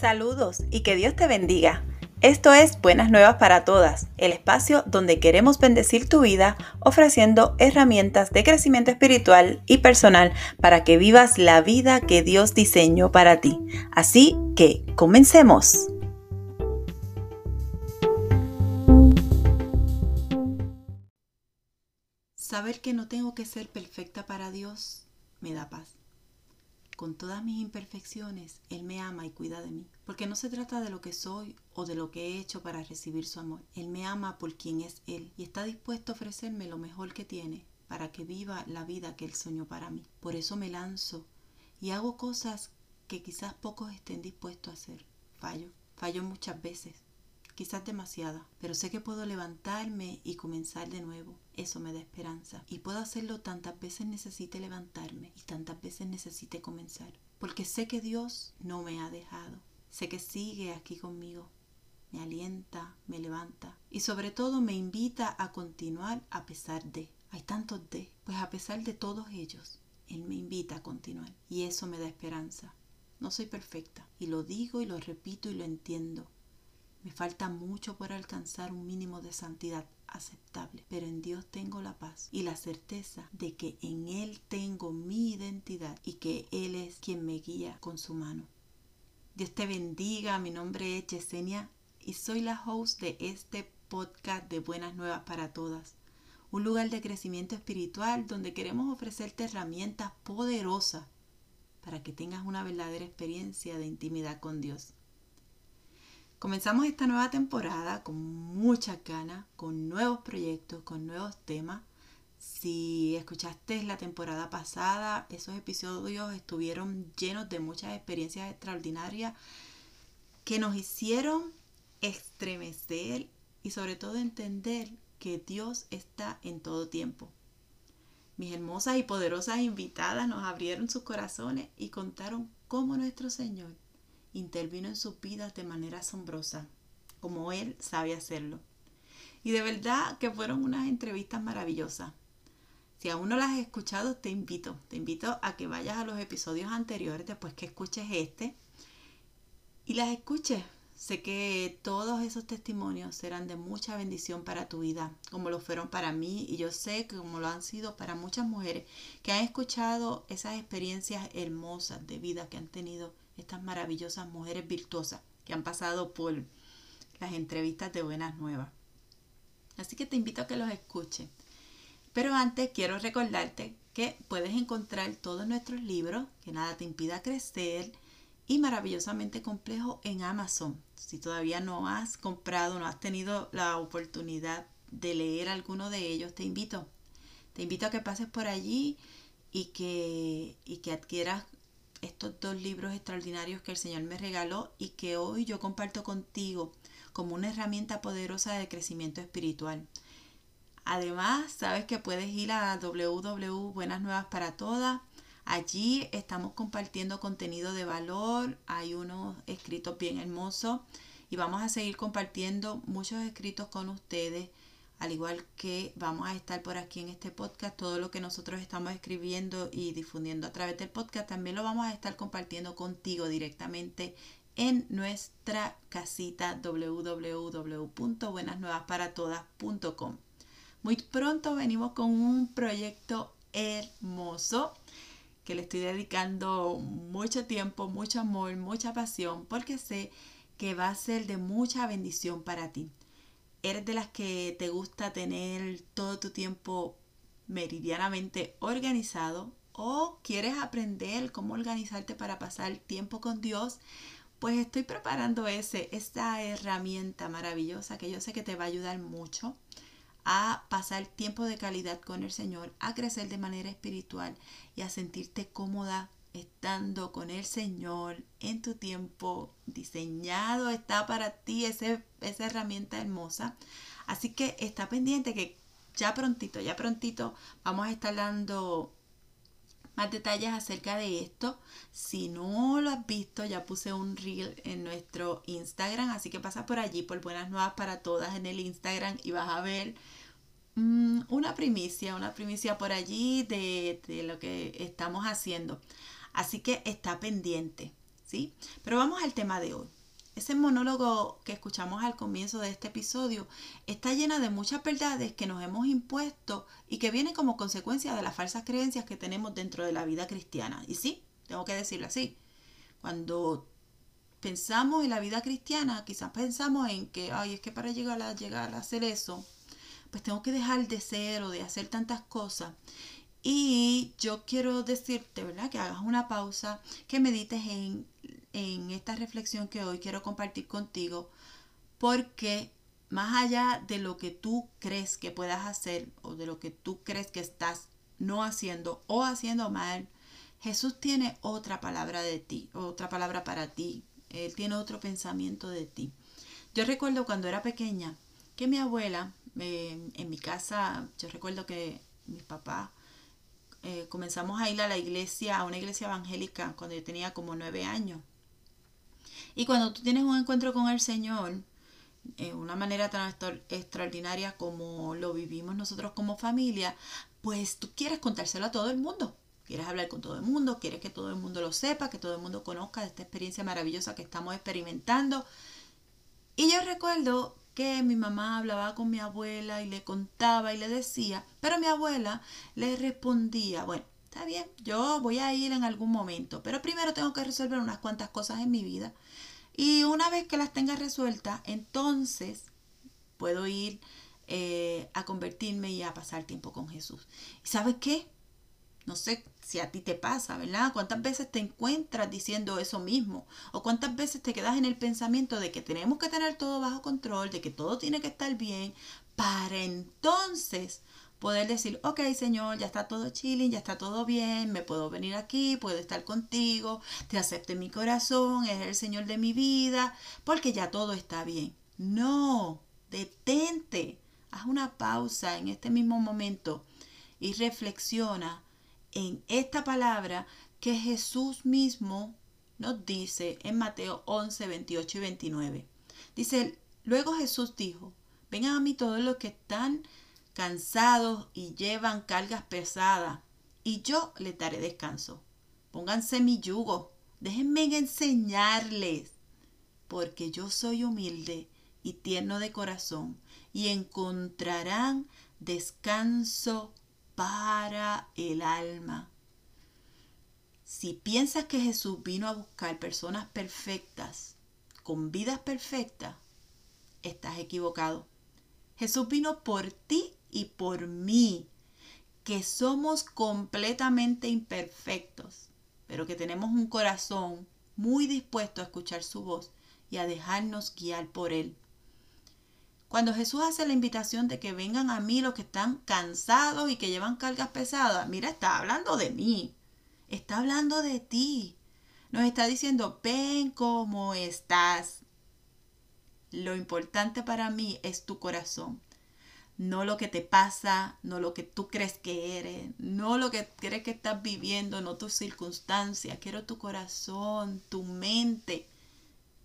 Saludos y que Dios te bendiga. Esto es Buenas Nuevas para Todas, el espacio donde queremos bendecir tu vida ofreciendo herramientas de crecimiento espiritual y personal para que vivas la vida que Dios diseñó para ti. Así que, comencemos. Saber que no tengo que ser perfecta para Dios me da paz con todas mis imperfecciones, Él me ama y cuida de mí. Porque no se trata de lo que soy o de lo que he hecho para recibir su amor. Él me ama por quien es Él y está dispuesto a ofrecerme lo mejor que tiene para que viva la vida que Él soñó para mí. Por eso me lanzo y hago cosas que quizás pocos estén dispuestos a hacer. Fallo, fallo muchas veces, quizás demasiada, pero sé que puedo levantarme y comenzar de nuevo. Eso me da esperanza. Y puedo hacerlo tantas veces necesite levantarme y tantas veces necesite comenzar. Porque sé que Dios no me ha dejado. Sé que sigue aquí conmigo. Me alienta, me levanta y sobre todo me invita a continuar a pesar de. Hay tantos de. Pues a pesar de todos ellos, Él me invita a continuar. Y eso me da esperanza. No soy perfecta. Y lo digo y lo repito y lo entiendo. Me falta mucho por alcanzar un mínimo de santidad aceptable, pero en Dios tengo la paz y la certeza de que en Él tengo mi identidad y que Él es quien me guía con su mano. Dios te bendiga, mi nombre es Yesenia y soy la host de este podcast de Buenas Nuevas para Todas, un lugar de crecimiento espiritual donde queremos ofrecerte herramientas poderosas para que tengas una verdadera experiencia de intimidad con Dios. Comenzamos esta nueva temporada con mucha ganas, con nuevos proyectos, con nuevos temas. Si escuchaste la temporada pasada, esos episodios estuvieron llenos de muchas experiencias extraordinarias que nos hicieron estremecer y sobre todo entender que Dios está en todo tiempo. Mis hermosas y poderosas invitadas nos abrieron sus corazones y contaron cómo nuestro Señor intervino en sus vidas de manera asombrosa, como él sabe hacerlo. Y de verdad que fueron unas entrevistas maravillosas. Si aún no las has escuchado, te invito, te invito a que vayas a los episodios anteriores después que escuches este y las escuches. Sé que todos esos testimonios serán de mucha bendición para tu vida, como lo fueron para mí y yo sé que como lo han sido para muchas mujeres que han escuchado esas experiencias hermosas de vida que han tenido estas maravillosas mujeres virtuosas que han pasado por las entrevistas de Buenas Nuevas. Así que te invito a que los escuches. Pero antes quiero recordarte que puedes encontrar todos nuestros libros, que nada te impida crecer, y maravillosamente complejo en Amazon. Si todavía no has comprado, no has tenido la oportunidad de leer alguno de ellos, te invito. Te invito a que pases por allí y que, y que adquieras estos dos libros extraordinarios que el Señor me regaló y que hoy yo comparto contigo como una herramienta poderosa de crecimiento espiritual. Además, sabes que puedes ir a www Buenas Nuevas para Todas. Allí estamos compartiendo contenido de valor, hay unos escritos bien hermosos y vamos a seguir compartiendo muchos escritos con ustedes al igual que vamos a estar por aquí en este podcast, todo lo que nosotros estamos escribiendo y difundiendo a través del podcast, también lo vamos a estar compartiendo contigo directamente en nuestra casita www.buenasnuevasparatodas.com. Muy pronto venimos con un proyecto hermoso que le estoy dedicando mucho tiempo, mucho amor, mucha pasión, porque sé que va a ser de mucha bendición para ti eres de las que te gusta tener todo tu tiempo meridianamente organizado o quieres aprender cómo organizarte para pasar tiempo con Dios, pues estoy preparando ese, esta herramienta maravillosa que yo sé que te va a ayudar mucho a pasar tiempo de calidad con el Señor, a crecer de manera espiritual y a sentirte cómoda estando con el Señor en tu tiempo diseñado está para ti ese, esa herramienta hermosa. Así que está pendiente que ya prontito, ya prontito vamos a estar dando más detalles acerca de esto. Si no lo has visto, ya puse un reel en nuestro Instagram, así que pasa por allí por Buenas Nuevas para Todas en el Instagram y vas a ver mm, una primicia, una primicia por allí de, de lo que estamos haciendo. Así que está pendiente. ¿sí? Pero vamos al tema de hoy. Ese monólogo que escuchamos al comienzo de este episodio está llena de muchas verdades que nos hemos impuesto y que vienen como consecuencia de las falsas creencias que tenemos dentro de la vida cristiana. Y sí, tengo que decirlo así. Cuando pensamos en la vida cristiana, quizás pensamos en que, ay, es que para llegar a, llegar a hacer eso, pues tengo que dejar de ser o de hacer tantas cosas. Y yo quiero decirte, ¿verdad? Que hagas una pausa, que medites en, en esta reflexión que hoy quiero compartir contigo, porque más allá de lo que tú crees que puedas hacer o de lo que tú crees que estás no haciendo o haciendo mal, Jesús tiene otra palabra de ti, otra palabra para ti. Él tiene otro pensamiento de ti. Yo recuerdo cuando era pequeña que mi abuela, eh, en mi casa, yo recuerdo que mi papá eh, comenzamos a ir a la iglesia, a una iglesia evangélica, cuando yo tenía como nueve años. Y cuando tú tienes un encuentro con el Señor, de una manera tan extraordinaria como lo vivimos nosotros como familia, pues tú quieres contárselo a todo el mundo. Quieres hablar con todo el mundo, quieres que todo el mundo lo sepa, que todo el mundo conozca de esta experiencia maravillosa que estamos experimentando. Y yo recuerdo que mi mamá hablaba con mi abuela y le contaba y le decía, pero mi abuela le respondía, bueno, está bien, yo voy a ir en algún momento, pero primero tengo que resolver unas cuantas cosas en mi vida. Y una vez que las tenga resueltas, entonces puedo ir eh, a convertirme y a pasar tiempo con Jesús. ¿Y sabes qué? No sé si a ti te pasa, ¿verdad? ¿Cuántas veces te encuentras diciendo eso mismo? ¿O cuántas veces te quedas en el pensamiento de que tenemos que tener todo bajo control, de que todo tiene que estar bien, para entonces poder decir, ok Señor, ya está todo chilling, ya está todo bien, me puedo venir aquí, puedo estar contigo, te acepto en mi corazón, eres el Señor de mi vida, porque ya todo está bien. No, detente, haz una pausa en este mismo momento y reflexiona en esta palabra que Jesús mismo nos dice en Mateo 11, 28 y 29. Dice, luego Jesús dijo, vengan a mí todos los que están cansados y llevan cargas pesadas, y yo les daré descanso. Pónganse mi yugo, déjenme enseñarles, porque yo soy humilde y tierno de corazón, y encontrarán descanso para el alma. Si piensas que Jesús vino a buscar personas perfectas, con vidas perfectas, estás equivocado. Jesús vino por ti y por mí, que somos completamente imperfectos, pero que tenemos un corazón muy dispuesto a escuchar su voz y a dejarnos guiar por él. Cuando Jesús hace la invitación de que vengan a mí los que están cansados y que llevan cargas pesadas, mira, está hablando de mí, está hablando de ti. Nos está diciendo, ven como estás. Lo importante para mí es tu corazón. No lo que te pasa, no lo que tú crees que eres, no lo que crees que estás viviendo, no tus circunstancias. Quiero tu corazón, tu mente.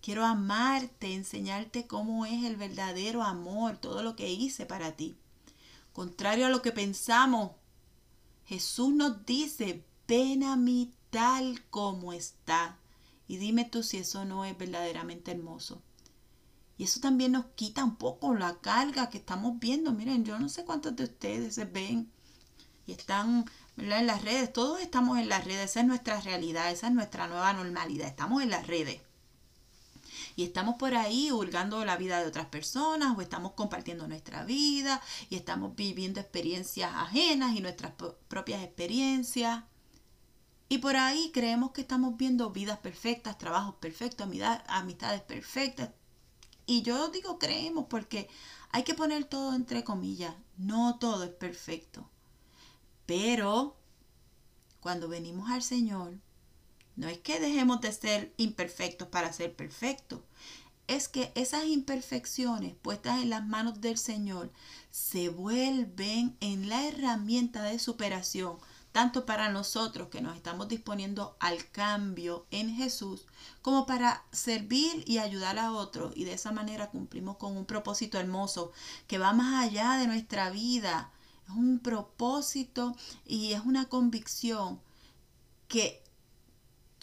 Quiero amarte, enseñarte cómo es el verdadero amor, todo lo que hice para ti. Contrario a lo que pensamos, Jesús nos dice, ven a mí tal como está. Y dime tú si eso no es verdaderamente hermoso. Y eso también nos quita un poco la carga que estamos viendo. Miren, yo no sé cuántos de ustedes se ven y están en las redes. Todos estamos en las redes. Esa es nuestra realidad. Esa es nuestra nueva normalidad. Estamos en las redes y estamos por ahí hurgando la vida de otras personas o estamos compartiendo nuestra vida y estamos viviendo experiencias ajenas y nuestras propias experiencias. Y por ahí creemos que estamos viendo vidas perfectas, trabajos perfectos, amistades perfectas. Y yo digo creemos porque hay que poner todo entre comillas. No todo es perfecto. Pero cuando venimos al Señor, no es que dejemos de ser imperfectos para ser perfectos. Es que esas imperfecciones puestas en las manos del Señor se vuelven en la herramienta de superación, tanto para nosotros que nos estamos disponiendo al cambio en Jesús, como para servir y ayudar a otros. Y de esa manera cumplimos con un propósito hermoso que va más allá de nuestra vida. Es un propósito y es una convicción que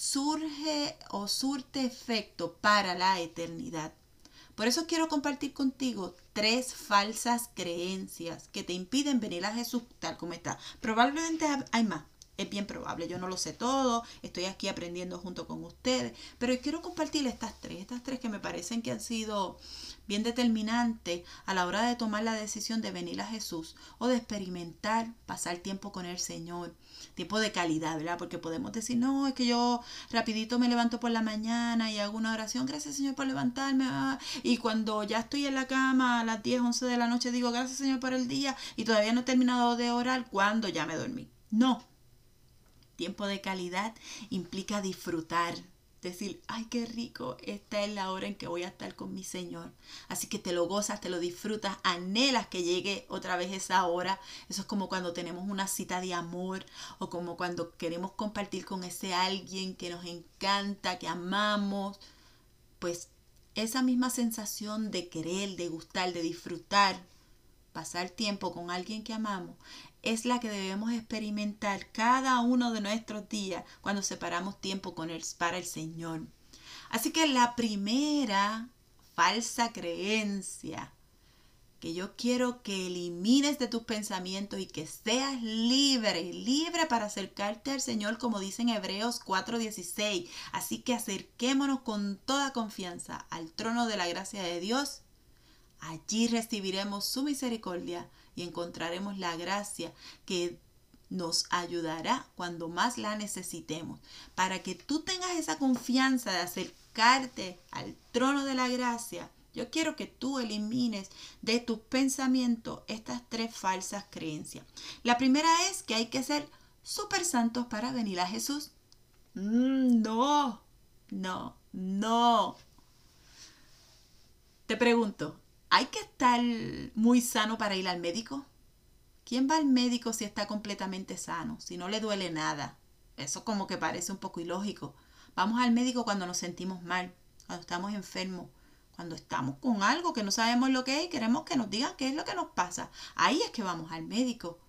surge o surte efecto para la eternidad. Por eso quiero compartir contigo tres falsas creencias que te impiden venir a Jesús tal como está. Probablemente hay más, es bien probable, yo no lo sé todo, estoy aquí aprendiendo junto con ustedes, pero quiero compartir estas tres, estas tres que me parecen que han sido bien determinantes a la hora de tomar la decisión de venir a Jesús o de experimentar, pasar tiempo con el Señor, tiempo de calidad, ¿verdad? Porque podemos decir, no, es que yo rapidito me levanto por la mañana y hago una oración, gracias Señor por levantarme, ah", y cuando ya estoy en la cama a las 10, 11 de la noche digo, gracias Señor por el día y todavía no he terminado de orar, cuando ya me dormí. No, Tiempo de calidad implica disfrutar, decir, ay, qué rico, esta es la hora en que voy a estar con mi Señor. Así que te lo gozas, te lo disfrutas, anhelas que llegue otra vez esa hora. Eso es como cuando tenemos una cita de amor o como cuando queremos compartir con ese alguien que nos encanta, que amamos. Pues esa misma sensación de querer, de gustar, de disfrutar, pasar tiempo con alguien que amamos, es la que debemos experimentar cada uno de nuestros días cuando separamos tiempo con él, para el Señor. Así que la primera falsa creencia que yo quiero que elimines de tus pensamientos y que seas libre, libre para acercarte al Señor, como dice en Hebreos 4:16. Así que acerquémonos con toda confianza al trono de la gracia de Dios. Allí recibiremos su misericordia y encontraremos la gracia que nos ayudará cuando más la necesitemos. Para que tú tengas esa confianza de acercarte al trono de la gracia, yo quiero que tú elimines de tus pensamientos estas tres falsas creencias. La primera es que hay que ser súper santos para venir a Jesús. Mm, no, no, no. Te pregunto, ¿Hay que estar muy sano para ir al médico? ¿Quién va al médico si está completamente sano, si no le duele nada? Eso como que parece un poco ilógico. Vamos al médico cuando nos sentimos mal, cuando estamos enfermos, cuando estamos con algo que no sabemos lo que es y queremos que nos digan qué es lo que nos pasa. Ahí es que vamos al médico.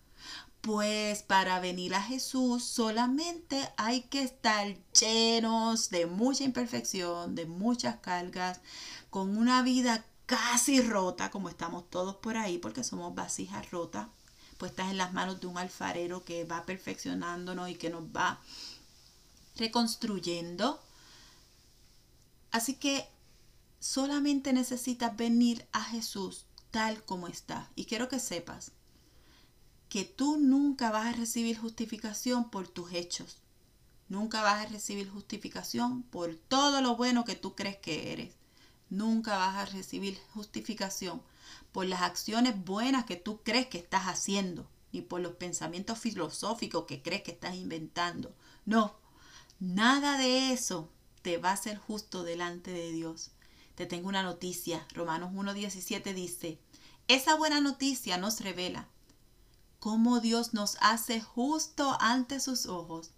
Pues para venir a Jesús solamente hay que estar llenos de mucha imperfección, de muchas cargas, con una vida casi rota, como estamos todos por ahí, porque somos vasijas rotas, puestas en las manos de un alfarero que va perfeccionándonos y que nos va reconstruyendo. Así que solamente necesitas venir a Jesús tal como está. Y quiero que sepas que tú nunca vas a recibir justificación por tus hechos. Nunca vas a recibir justificación por todo lo bueno que tú crees que eres. Nunca vas a recibir justificación por las acciones buenas que tú crees que estás haciendo, ni por los pensamientos filosóficos que crees que estás inventando. No, nada de eso te va a ser justo delante de Dios. Te tengo una noticia. Romanos 1.17 dice, esa buena noticia nos revela cómo Dios nos hace justo ante sus ojos,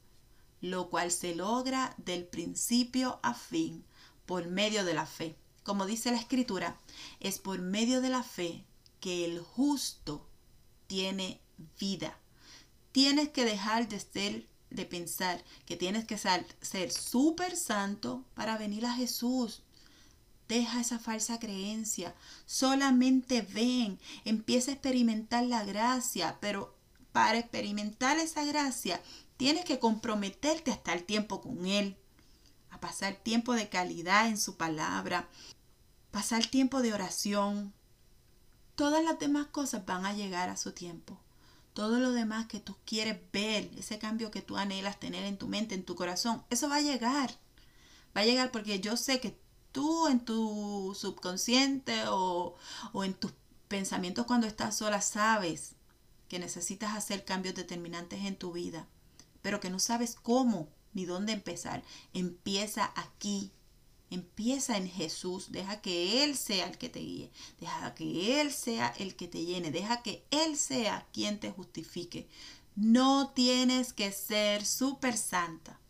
lo cual se logra del principio a fin por medio de la fe como dice la escritura, es por medio de la fe que el justo tiene vida. Tienes que dejar de ser de pensar que tienes que ser súper santo para venir a Jesús. Deja esa falsa creencia. Solamente ven, empieza a experimentar la gracia, pero para experimentar esa gracia tienes que comprometerte a estar tiempo con Él, a pasar tiempo de calidad en su palabra, pasar tiempo de oración. Todas las demás cosas van a llegar a su tiempo. Todo lo demás que tú quieres ver, ese cambio que tú anhelas tener en tu mente, en tu corazón, eso va a llegar. Va a llegar porque yo sé que tú en tu subconsciente o, o en tus pensamientos cuando estás sola sabes que necesitas hacer cambios determinantes en tu vida, pero que no sabes cómo ni dónde empezar. Empieza aquí, Empieza en Jesús, deja que Él sea el que te guíe, deja que Él sea el que te llene, deja que Él sea quien te justifique. No tienes que ser súper santa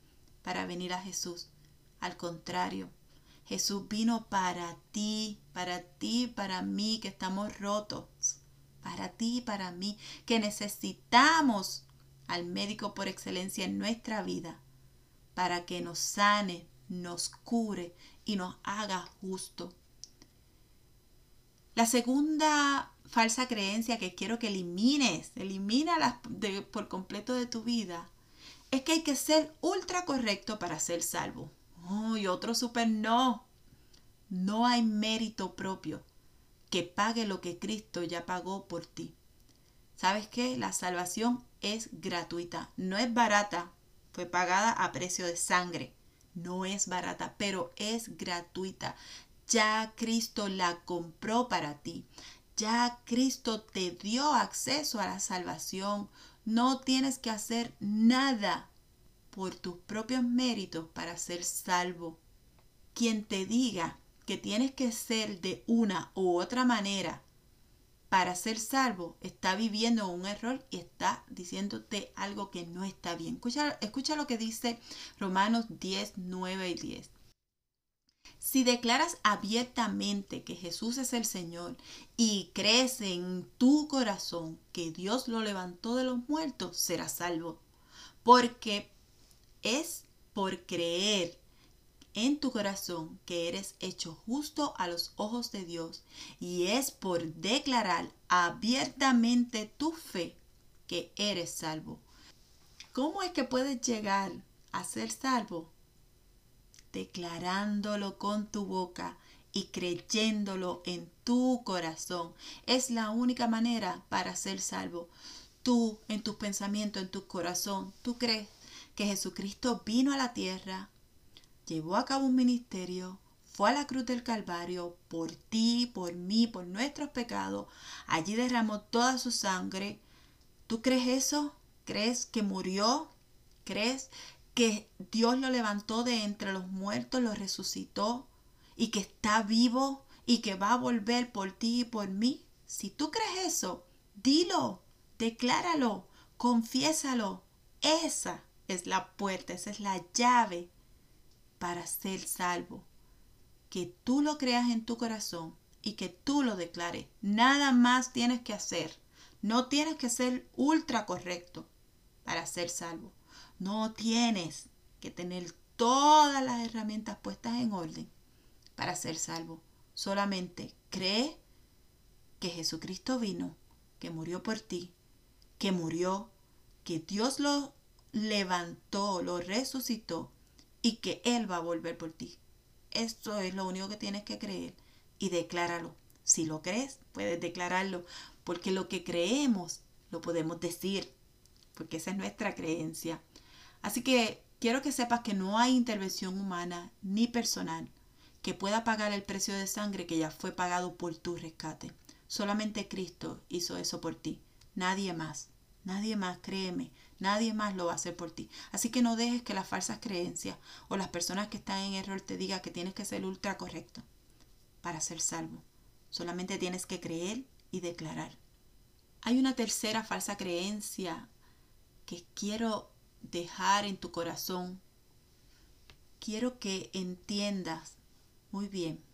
para venir a Jesús. Al contrario, Jesús vino para ti, para ti, para mí, que estamos rotos, para ti, para mí, que necesitamos al médico por excelencia en nuestra vida para que nos sane, nos cure y nos haga justo. La segunda falsa creencia que quiero que elimines, elimina por completo de tu vida, es que hay que ser ultra correcto para ser salvo. Y otro super no. No hay mérito propio que pague lo que Cristo ya pagó por ti. ¿Sabes qué? La salvación es gratuita, no es barata, fue pagada a precio de sangre. No es barata, pero es gratuita. Ya Cristo la compró para ti. Ya Cristo te dio acceso a la salvación. No tienes que hacer nada por tus propios méritos para ser salvo. Quien te diga que tienes que ser de una u otra manera para ser salvo, está viviendo un error y está diciéndote algo que no está bien. Escucha, lo que dice Romanos 10, 9 y 10. Si declaras abiertamente que Jesús es el Señor y crees en tu corazón que Dios lo levantó de los muertos, serás salvo. Porque es por creer en tu corazón que eres hecho justo a los ojos de Dios y es por declarar abiertamente tu fe que eres salvo. ¿Cómo es que puedes llegar a ser salvo? Declarándolo con tu boca y creyéndolo en tu corazón. Es la única manera para ser salvo. Tú, en tus pensamientos, en tu corazón, tú crees que Jesucristo vino a la tierra, llevó a cabo un ministerio, fue a la cruz del Calvario por ti, por mí, por nuestros pecados. Allí derramó toda su sangre. ¿Tú crees eso? ¿Crees que murió? ¿Crees que Dios lo levantó de entre los muertos, lo resucitó y que está vivo y que va a volver por ti y por mí? Si tú crees eso, dilo, decláralo, confiésalo. Esa es la puerta, esa es la llave para ser salvo. Que tú lo creas en tu corazón y que tú lo declares. Nada más tienes que hacer. No tienes que ser ultra correcto para ser salvo. No tienes que tener todas las herramientas puestas en orden para ser salvo. Solamente cree que Jesucristo vino, que murió por ti, que murió, que Dios lo levantó, lo resucitó y que Él va a volver por ti. Esto es lo único que tienes que creer y decláralo. Si lo crees, puedes declararlo, porque lo que creemos lo podemos decir, porque esa es nuestra creencia. Así que quiero que sepas que no hay intervención humana ni personal que pueda pagar el precio de sangre que ya fue pagado por tu rescate. Solamente Cristo hizo eso por ti, nadie más. Nadie más, créeme, nadie más lo va a hacer por ti. Así que no dejes que las falsas creencias o las personas que están en error te digan que tienes que ser ultra correcto para ser salvo. Solamente tienes que creer y declarar. Hay una tercera falsa creencia que quiero dejar en tu corazón. Quiero que entiendas muy bien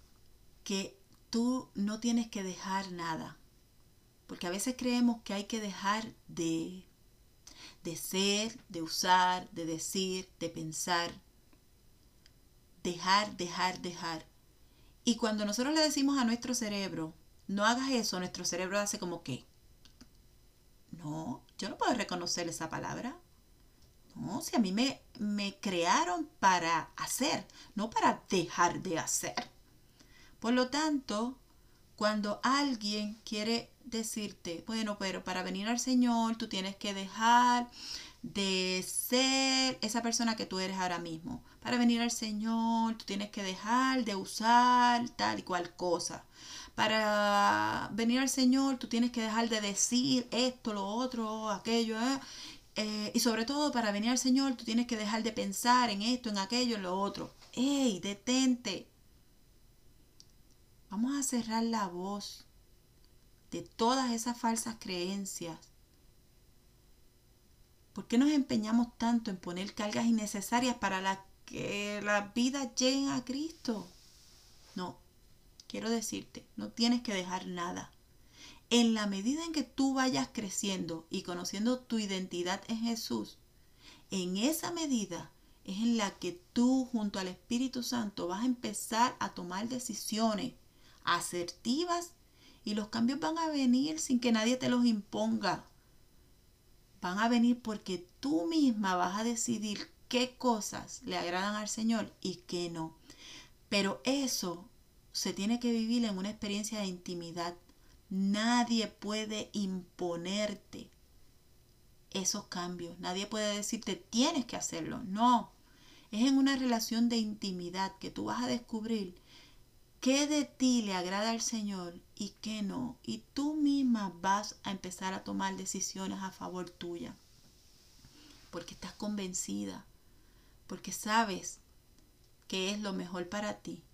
que tú no tienes que dejar nada porque a veces creemos que hay que dejar de, de ser, de usar, de decir, de pensar. Dejar, dejar, dejar. Y cuando nosotros le decimos a nuestro cerebro, no hagas eso, nuestro cerebro hace como que, no, yo no puedo reconocer esa palabra. No, si a mí me, me crearon para hacer, no para dejar de hacer. Por lo tanto, cuando alguien quiere decirte, bueno, pero para venir al Señor tú tienes que dejar de ser esa persona que tú eres ahora mismo. Para venir al Señor tú tienes que dejar de usar tal y cual cosa. Para venir al Señor tú tienes que dejar de decir esto, lo otro, aquello. ¿eh? Eh, y sobre todo para venir al Señor tú tienes que dejar de pensar en esto, en aquello, en lo otro. ¡Ey, detente! Vamos a cerrar la voz de todas esas falsas creencias. ¿Por qué nos empeñamos tanto en poner cargas innecesarias para que la vida llegue a Cristo? No, quiero decirte, no tienes que dejar nada. En la medida en que tú vayas creciendo y conociendo tu identidad en Jesús, en esa medida es en la que tú junto al Espíritu Santo vas a empezar a tomar decisiones asertivas y los cambios van a venir sin que nadie te los imponga. Van a venir porque tú misma vas a decidir qué cosas le agradan al Señor y qué no. Pero eso se tiene que vivir en una experiencia de intimidad. Nadie puede imponerte esos cambios. Nadie puede decirte tienes que hacerlo. No. Es en una relación de intimidad que tú vas a descubrir qué de ti le agrada al Señor y qué no. Y tú misma vas a empezar a tomar decisiones a favor tuya. Porque estás convencida. Porque sabes que es lo mejor para ti.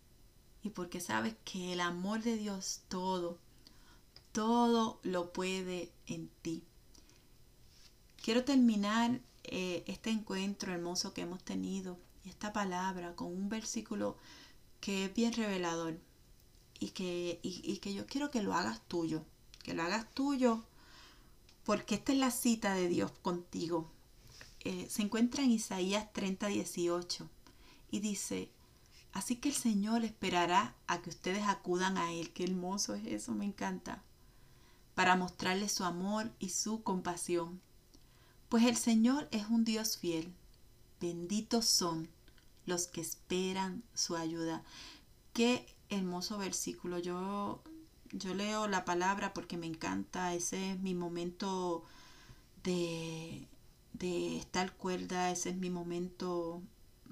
Y porque sabes que el amor de Dios todo, todo lo puede en ti. Quiero terminar eh, este encuentro hermoso que hemos tenido y esta palabra con un versículo que es bien revelador y que, y, que yo quiero que lo hagas tuyo, que lo hagas tuyo porque esta es la cita de Dios contigo. Eh, se encuentra en Isaías 30, 18 y dice, así que el Señor esperará a que ustedes acudan a Él. Qué hermoso es eso, me encanta. Para mostrarles su amor y su compasión pues el Señor es un Dios fiel. Benditos son los que esperan su ayuda. Qué hermoso versículo. Yo, yo leo la palabra porque me encanta. Ese es mi momento de, de estar cuerda. Ese es mi momento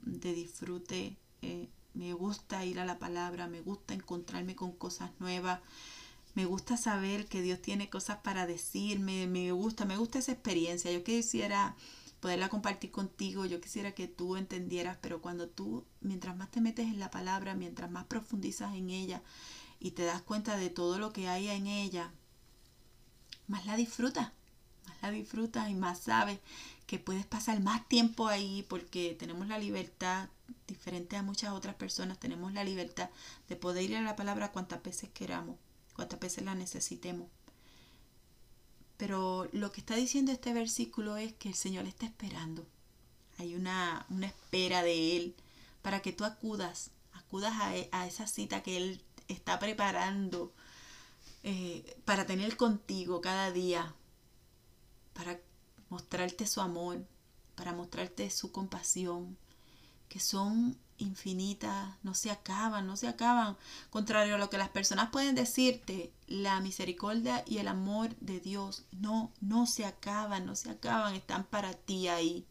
de disfrute. Eh, me gusta ir a la palabra. Me gusta encontrarme con cosas nuevas me gusta saber que Dios tiene cosas para decirme, me gusta, me gusta esa experiencia. Yo quisiera poderla compartir contigo, yo quisiera que tú entendieras, pero cuando tú, mientras más te metes en la palabra, mientras más profundizas en ella y te das cuenta de todo lo que hay en ella, más la disfrutas, más la disfrutas y más sabes que puedes pasar más tiempo ahí porque tenemos la libertad, diferente a muchas otras personas, tenemos la libertad de poder ir a la palabra cuantas veces queramos cuantas veces la necesitemos. Pero lo que está diciendo este versículo es que el Señor está esperando. Hay una, una espera de Él para que tú acudas, acudas a, e, esa cita que Él está preparando eh, para tener contigo cada día, para mostrarte su amor, para mostrarte su compasión, que son infinitas, no se acaban, no se acaban. Contrario a lo que las personas pueden decirte, la misericordia y el amor de Dios no, no se acaban, no se acaban, están para ti ahí.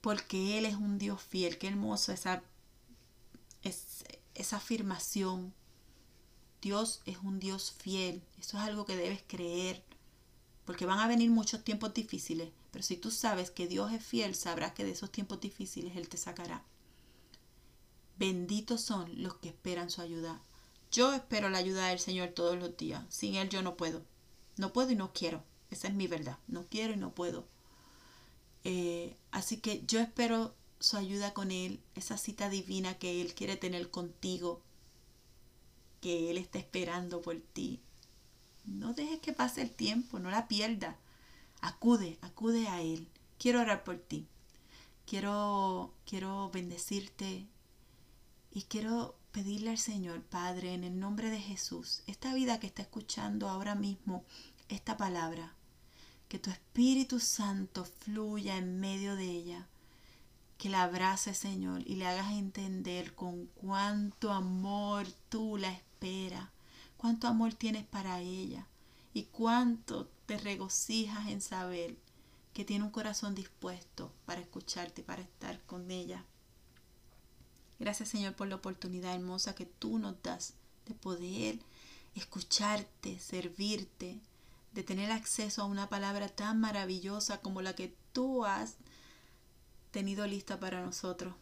Porque Él es un Dios fiel, qué hermoso esa, es, esa afirmación. Dios es un Dios fiel, eso es algo que debes creer, porque van a venir muchos tiempos difíciles, pero si tú sabes que Dios es fiel, sabrás que de esos tiempos difíciles Él te sacará. Benditos son los que esperan su ayuda. Yo espero la ayuda del Señor todos los días. Sin Él yo no puedo. No puedo y no quiero. Esa es mi verdad. No quiero y no puedo. Eh, así que yo espero su ayuda con Él, esa cita divina que Él quiere tener contigo, que Él está esperando por ti. No dejes que pase el tiempo, no la pierdas. Acude, acude a Él. Quiero orar por ti. Quiero, quiero bendecirte, y quiero pedirle al Señor, Padre, en el nombre de Jesús, esta vida que está escuchando ahora mismo, esta palabra, que tu Espíritu Santo fluya en medio de ella, que la abrace, Señor, y le hagas entender con cuánto amor tú la esperas, cuánto amor tienes para ella y cuánto te regocijas en saber que tiene un corazón dispuesto para escucharte, para estar con ella. Gracias Señor por la oportunidad hermosa que tú nos das de poder escucharte, servirte, de tener acceso a una palabra tan maravillosa como la que tú has tenido lista para nosotros.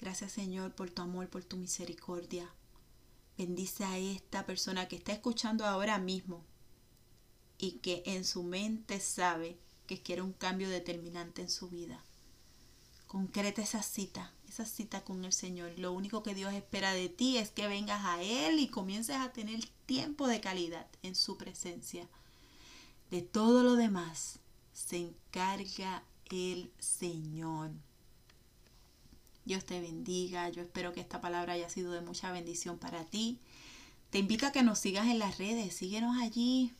Gracias Señor por tu amor, por tu misericordia. Bendice a esta persona que está escuchando ahora mismo y que en su mente sabe que quiere un cambio determinante en su vida. Concreta esa cita esa cita con el Señor. Lo único que Dios espera de ti es que vengas a Él y comiences a tener tiempo de calidad en su presencia. De todo lo demás se encarga el Señor. Dios te bendiga. Yo espero que esta palabra haya sido de mucha bendición para ti. Te invito a que nos sigas en las redes. Síguenos allí.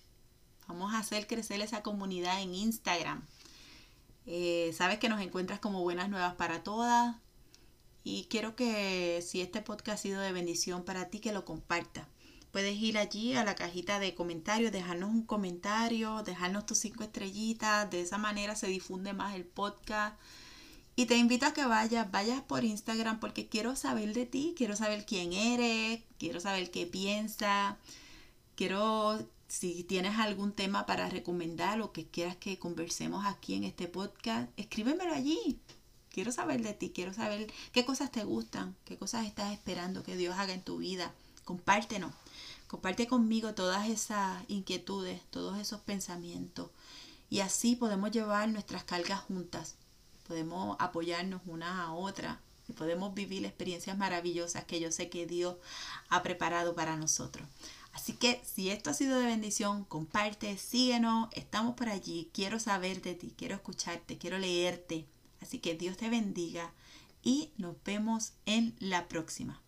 Vamos a hacer crecer esa comunidad en Instagram. Eh, sabes que nos encuentras como buenas nuevas para todas. Y quiero que si este podcast ha sido de bendición para ti, que lo compartas. Puedes ir allí a la cajita de comentarios, dejarnos un comentario, dejarnos tus cinco estrellitas. De esa manera se difunde más el podcast. Y te invito a que vayas, vayas por Instagram porque quiero saber de ti, quiero saber quién eres, quiero saber qué piensas, quiero si tienes algún tema para recomendar o que quieras que conversemos aquí en este podcast, escríbemelo allí. Quiero saber de ti, quiero saber qué cosas te gustan, qué cosas estás esperando que Dios haga en tu vida. Compártenos. Comparte conmigo todas esas inquietudes, todos esos pensamientos. Y así podemos llevar nuestras cargas juntas. Podemos apoyarnos unas a otras y podemos vivir experiencias maravillosas que yo sé que Dios ha preparado para nosotros. Así que si esto ha sido de bendición, comparte, síguenos, estamos por allí, quiero saber de ti, quiero escucharte, quiero leerte. Así que Dios te bendiga y nos vemos en la próxima.